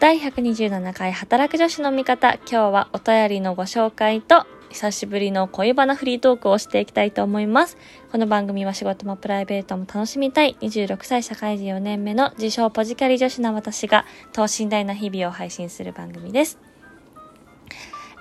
第127回働く女子の味方。今日はお便りのご紹介と、久しぶりの恋バナフリートークをしていきたいと思います。この番組は仕事もプライベートも楽しみたい26歳社会人4年目の自称ポジキャリ女子の私が等身大な日々を配信する番組です。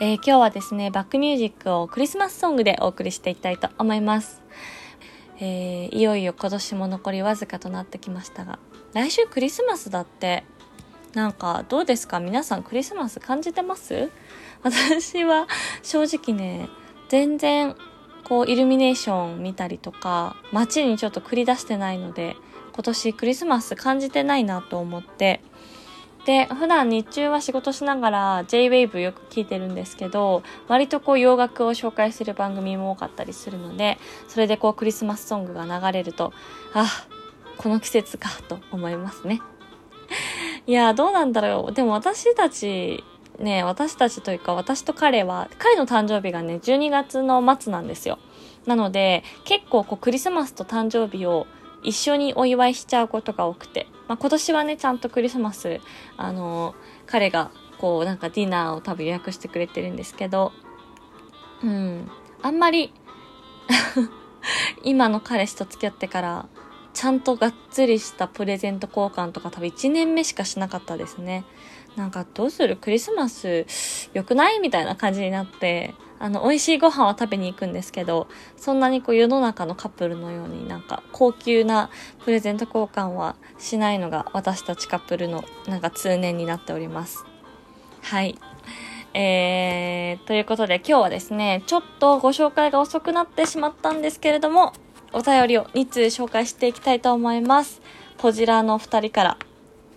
えー今日はですね、バックミュージックをクリスマスソングでお送りしていきたいと思います。えーいよいよ今年も残りわずかとなってきましたが、来週クリスマスだって、なんかどうですか？皆さんクリスマス感じてます？私は 正直ね、全然こうイルミネーション見たりとか、街にちょっと繰り出してないので、今年クリスマス感じてないなと思って、で、普段日中は仕事しながら J-Wave よく聞いてるんですけど、割とこう洋楽を紹介する番組も多かったりするので、それでこうクリスマスソングが流れると、あ、この季節かと思いますね。いや、どうなんだろう。でも私たち、ね、私たちというか私と彼は、彼の誕生日がね、12月の末なんですよ。なので、結構こうクリスマスと誕生日を一緒にお祝いしちゃうことが多くて。まあ、今年はね、ちゃんとクリスマス、あの、彼がこうなんかディナーを多分予約してくれてるんですけど、うん、あんまり、今の彼氏と付き合ってから、ちゃんとがっつりしたプレゼント交換とか多分1年目しかしなかったですね。なんかどうするクリスマス良くないみたいな感じになって、あの、美味しいご飯は食べに行くんですけど、そんなにこう世の中のカップルのようになんか高級なプレゼント交換はしないのが私たちカップルのなんか通念になっております。はい。えー、ということで今日はですね、ちょっとご紹介が遅くなってしまったんですけれども、お便りを2通紹介していきたいと思います。ポジラーのお二人から、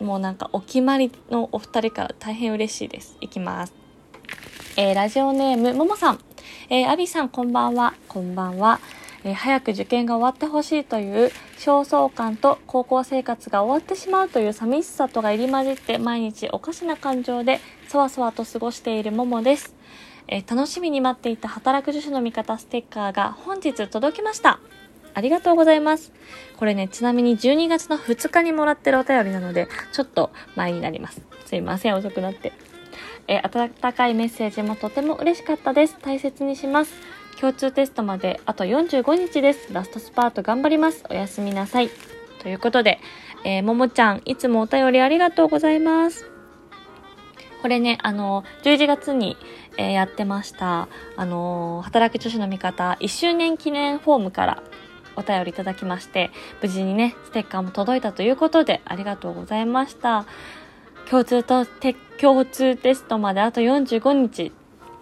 もうなんかお決まりのお二人から大変嬉しいです。いきます。えーラジオネーム、ももさん。えーアビさん、こんばんは。こんばんは。えー早く受験が終わってほしいという焦燥感と高校生活が終わってしまうという寂しさとが入り混じって毎日おかしな感情でそわそわと過ごしているももです。えー楽しみに待っていた働く女子の味方ステッカーが本日届きました。ありがとうございます。これね、ちなみに12月の2日にもらってるお便りなので、ちょっと前になります。すいません、遅くなって。えー温かいメッセージもとても嬉しかったです。大切にします。共通テストまであと45日です。ラストスパート頑張ります。おやすみなさい。ということで、えーももちゃん、いつもお便りありがとうございます。これね、あの、11月に、えーやってました、あの、働く女子の味方1周年記念フォームからお便りいただきまして、無事にね、ステッカーも届いたということで、ありがとうございました。共通とテ、共通テストまであと45日。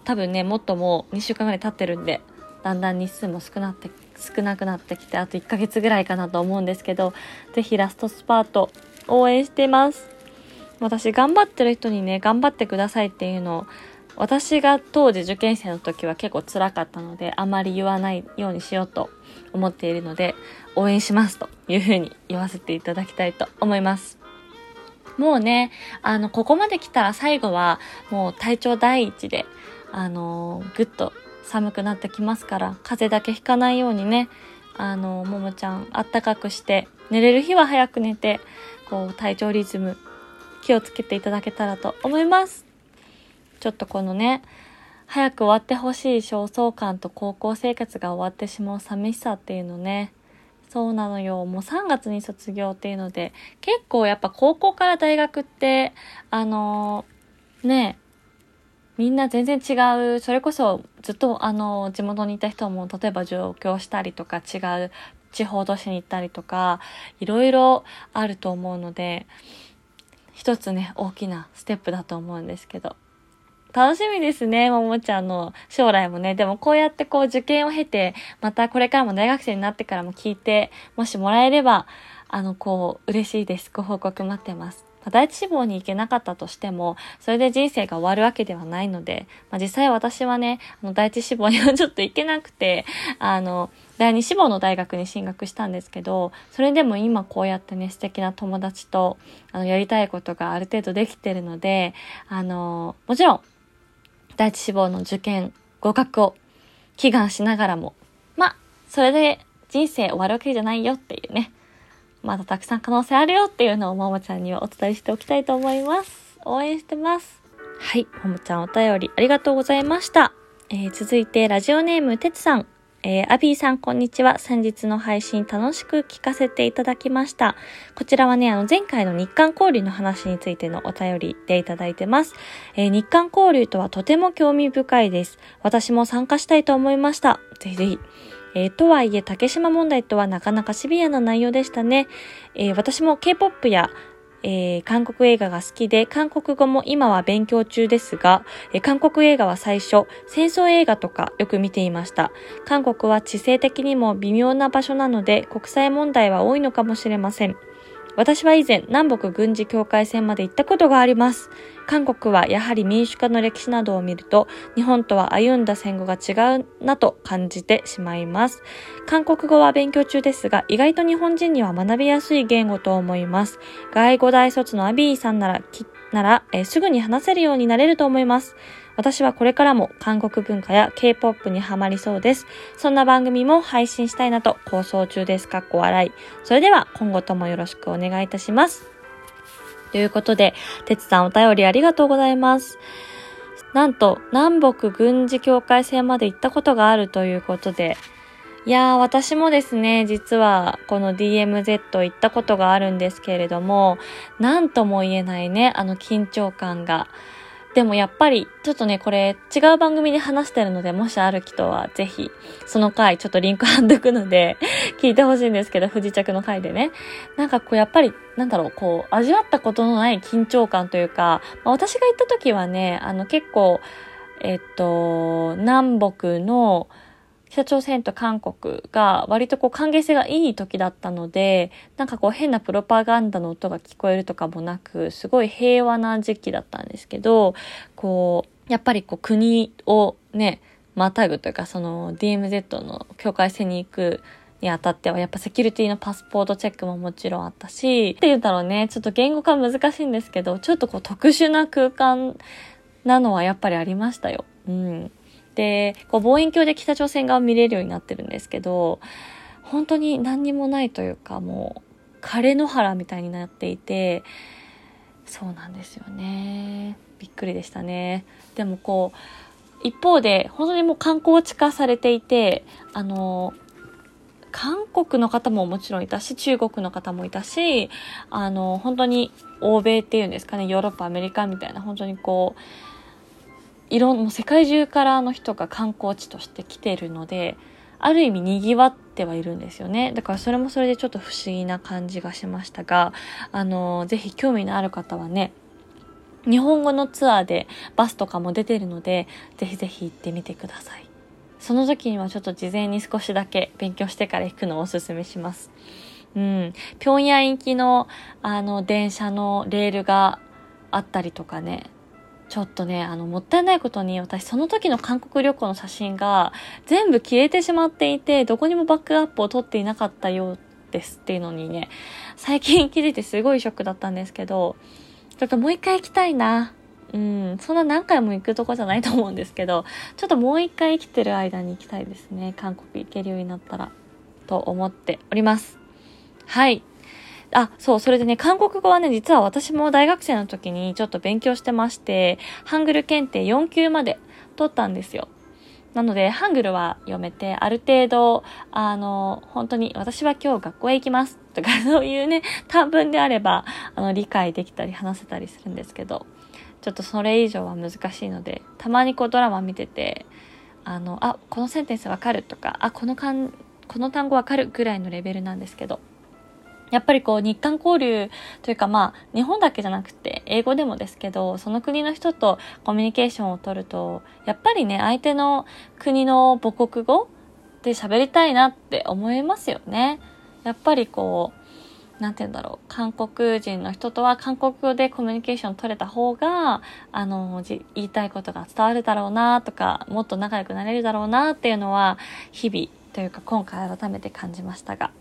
多分ね、もっともう2週間ぐらい経ってるんで、だんだん日数も少なって、少なくなってきて、あと1ヶ月ぐらいかなと思うんですけど、ぜひラストスパート応援してます。私頑張ってる人にね、頑張ってくださいっていうのを、私が当時受験生の時は結構辛かったので、あまり言わないようにしようと思っているので、応援しますというふうに言わせていただきたいと思います。もうね、あの、ここまで来たら最後はもう体調第一で、あのぐっと寒くなってきますから、風邪だけひかないようにね、あのももちゃんあったかくして、寝れる日は早く寝て、こう体調リズム気をつけていただけたらと思います。ちょっとこのね、早く終わってほしい焦燥感と高校生活が終わってしまう寂しさっていうのね、そうなのよ。もう3月に卒業っていうので、結構やっぱ高校から大学って、あのーね、みんな全然違う、それこそずっとあの、地元にいた人も例えば上京したりとか違う地方都市に行ったりとか、いろいろあると思うので、一つね、大きなステップだと思うんですけど。楽しみですね、ももちゃんの将来もね。でもこうやってこう受験を経て、またこれからも大学生になってからも聞いて、もしもらえれば、あの、こう、嬉しいです。ご報告待ってます。第一志望に行けなかったとしても、それで人生が終わるわけではないので、まあ、実際私はね、あの第一志望にはちょっと行けなくて、あの、第二志望の大学に進学したんですけど、それでも今こうやってね、素敵な友達と、あの、やりたいことがある程度できてるので、あの、もちろん、第一志望の受験、合格を祈願しながらも、まあ、それで人生終わるわけじゃないよっていうね、まだたくさん可能性あるよっていうのをももちゃんにはお伝えしておきたいと思います。応援してます。はい、ももちゃんお便りありがとうございました。えー、続いて、ラジオネームてつさん。えー、アビーさん、こんにちは。先日の配信楽しく聞かせていただきました。こちらはね、あの、前回の日韓交流の話についてのお便りでいただいてます。えー、日韓交流とはとても興味深いです。私も参加したいと思いました。ぜひぜひ。えー、とはいえ、竹島問題とはなかなかシビアな内容でしたね。えー、私も K-POP やえー、韓国映画が好きで、韓国語も今は勉強中ですが、えー、韓国映画は最初、戦争映画とかよく見ていました。韓国は地政的にも微妙な場所なので、国際問題は多いのかもしれません。私は以前、南北軍事境界線まで行ったことがあります。韓国はやはり民主化の歴史などを見ると、日本とは歩んだ戦後が違うなと感じてしまいます。韓国語は勉強中ですが、意外と日本人には学びやすい言語と思います。外語大卒のアビーさんなら、なら、えー、すぐに話せるようになれると思います。私はこれからも韓国文化や K-POP にハマりそうです。そんな番組も配信したいなと構想中です。かっこ笑い。それでは今後ともよろしくお願いいたします。ということで、てつさんお便りありがとうございます。なんと、南北軍事境界線まで行ったことがあるということで、いやー、私もですね、実はこの DMZ 行ったことがあるんですけれども、なんとも言えないね、あの緊張感が。でもやっぱり、ちょっとね、これ違う番組で話してるので、もしある人はぜひ、その回ちょっとリンク貼っとくので、聞いてほしいんですけど、不時着の回でね。なんかこう、やっぱり、なんだろう、こう、味わったことのない緊張感というか、まあ、私が行った時はね、あの結構、えっと、南北の、北朝鮮と韓国が割とこう関係性がいい時だったので、なんかこう変なプロパガンダの音が聞こえるとかもなく、すごい平和な時期だったんですけど、こう、やっぱりこう国をね、またぐというか、その DMZ の境界線に行くにあたっては、やっぱセキュリティのパスポートチェックももちろんあったし、って言うんだろうね、ちょっと言語化難しいんですけど、ちょっとこう特殊な空間なのはやっぱりありましたよ。うん。で、こう望遠鏡で北朝鮮側見れるようになってるんですけど、本当に何にもないというか、もう、枯れ野原みたいになっていて、そうなんですよね。びっくりでしたね。でもこう、一方で、本当にもう観光地化されていて、あの、韓国の方ももちろんいたし、中国の方もいたし、あの、本当に欧米っていうんですかね、ヨーロッパ、アメリカみたいな、本当にこう、いろん、もう世界中からの人が観光地として来てるので、ある意味賑わってはいるんですよね。だからそれもそれでちょっと不思議な感じがしましたが、あの、ぜひ興味のある方はね、日本語のツアーでバスとかも出てるので、ぜひぜひ行ってみてください。その時にはちょっと事前に少しだけ勉強してから行くのをおすすめします。うん。平壌行きの、あの、電車のレールがあったりとかね、ちょっとね、あの、もったいないことに、私その時の韓国旅行の写真が全部消えてしまっていて、どこにもバックアップを取っていなかったようですっていうのにね、最近気づいてすごいショックだったんですけど、ちょっともう一回行きたいな。うん、そんな何回も行くとこじゃないと思うんですけど、ちょっともう一回生きてる間に行きたいですね。韓国行けるようになったら、と思っております。はい。あ、そう、それでね、韓国語はね、実は私も大学生の時にちょっと勉強してまして、ハングル検定4級まで取ったんですよ。なので、ハングルは読めて、ある程度、あの、本当に、私は今日学校へ行きます。とか、そういうね、短文であれば、あの、理解できたり話せたりするんですけど、ちょっとそれ以上は難しいので、たまにこうドラマ見てて、あの、あ、このセンテンスわかるとか、あ、このかん、この単語わかるぐらいのレベルなんですけど、やっぱりこう日韓交流というかまあ日本だけじゃなくて英語でもですけどその国の人とコミュニケーションを取るとやっぱりね相手の国の母国語で喋りたいなって思いますよね。やっぱりこうなんて言うんだろう韓国人の人とは韓国語でコミュニケーション取れた方があの言いたいことが伝わるだろうなとかもっと仲良くなれるだろうなっていうのは日々というか今回改めて感じましたが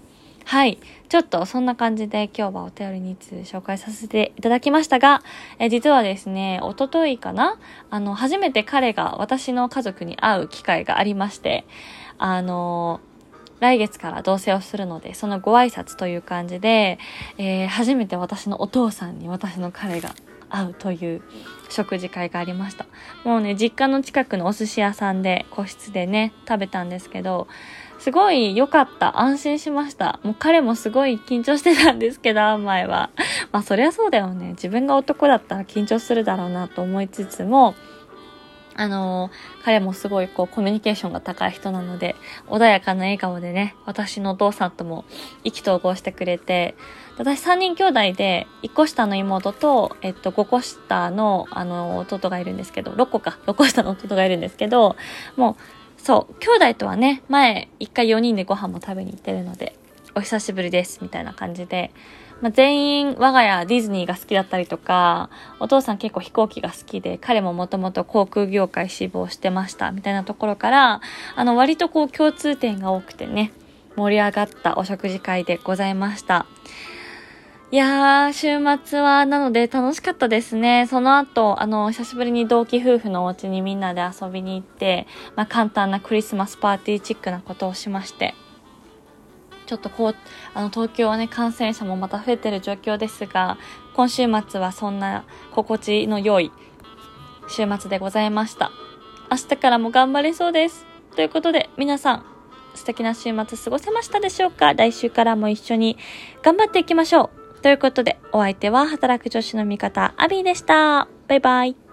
はい。ちょっとそんな感じで今日はお便りにつ紹介させていただきましたが、え実はですね、おとといかな？あの、初めて彼が私の家族に会う機会がありまして、あの、来月から同棲をするので、そのご挨拶という感じで、えー、初めて私のお父さんに私の彼が会うという食事会がありました。もうね、実家の近くのお寿司屋さんで個室でね、食べたんですけど、すごい良かった。安心しました。もう彼もすごい緊張してたんですけど、前は。まあそりゃそうだよね。自分が男だったら緊張するだろうなと思いつつも、あのー、彼もすごいこうコミュニケーションが高い人なので、穏やかな笑顔でね、私のお父さんとも意気投合してくれて、私3人兄弟で、1個下の妹と、えっと、5個下の、あの、弟がいるんですけど、6個か、6個下の弟がいるんですけど、もう、そう、兄弟とはね、前、1回4人でご飯も食べに行ってるので、お久しぶりです、みたいな感じで、まあ、全員我が家ディズニーが好きだったりとか、お父さん結構飛行機が好きで、彼ももともと航空業界志望してました、みたいなところから、あの、割とこう共通点が多くてね、盛り上がったお食事会でございました。いやー、週末は、なので楽しかったですね。その後、あの、久しぶりに同期夫婦のお家にみんなで遊びに行って、まあ、簡単なクリスマスパーティーチックなことをしまして、ちょっとこう、あの、東京はね、感染者もまた増えてる状況ですが、今週末はそんな心地の良い週末でございました。明日からも頑張れそうです。ということで、皆さん、素敵な週末過ごせましたでしょうか？来週からも一緒に頑張っていきましょう。ということで、お相手は働く女子の味方、アビーでした。バイバイ。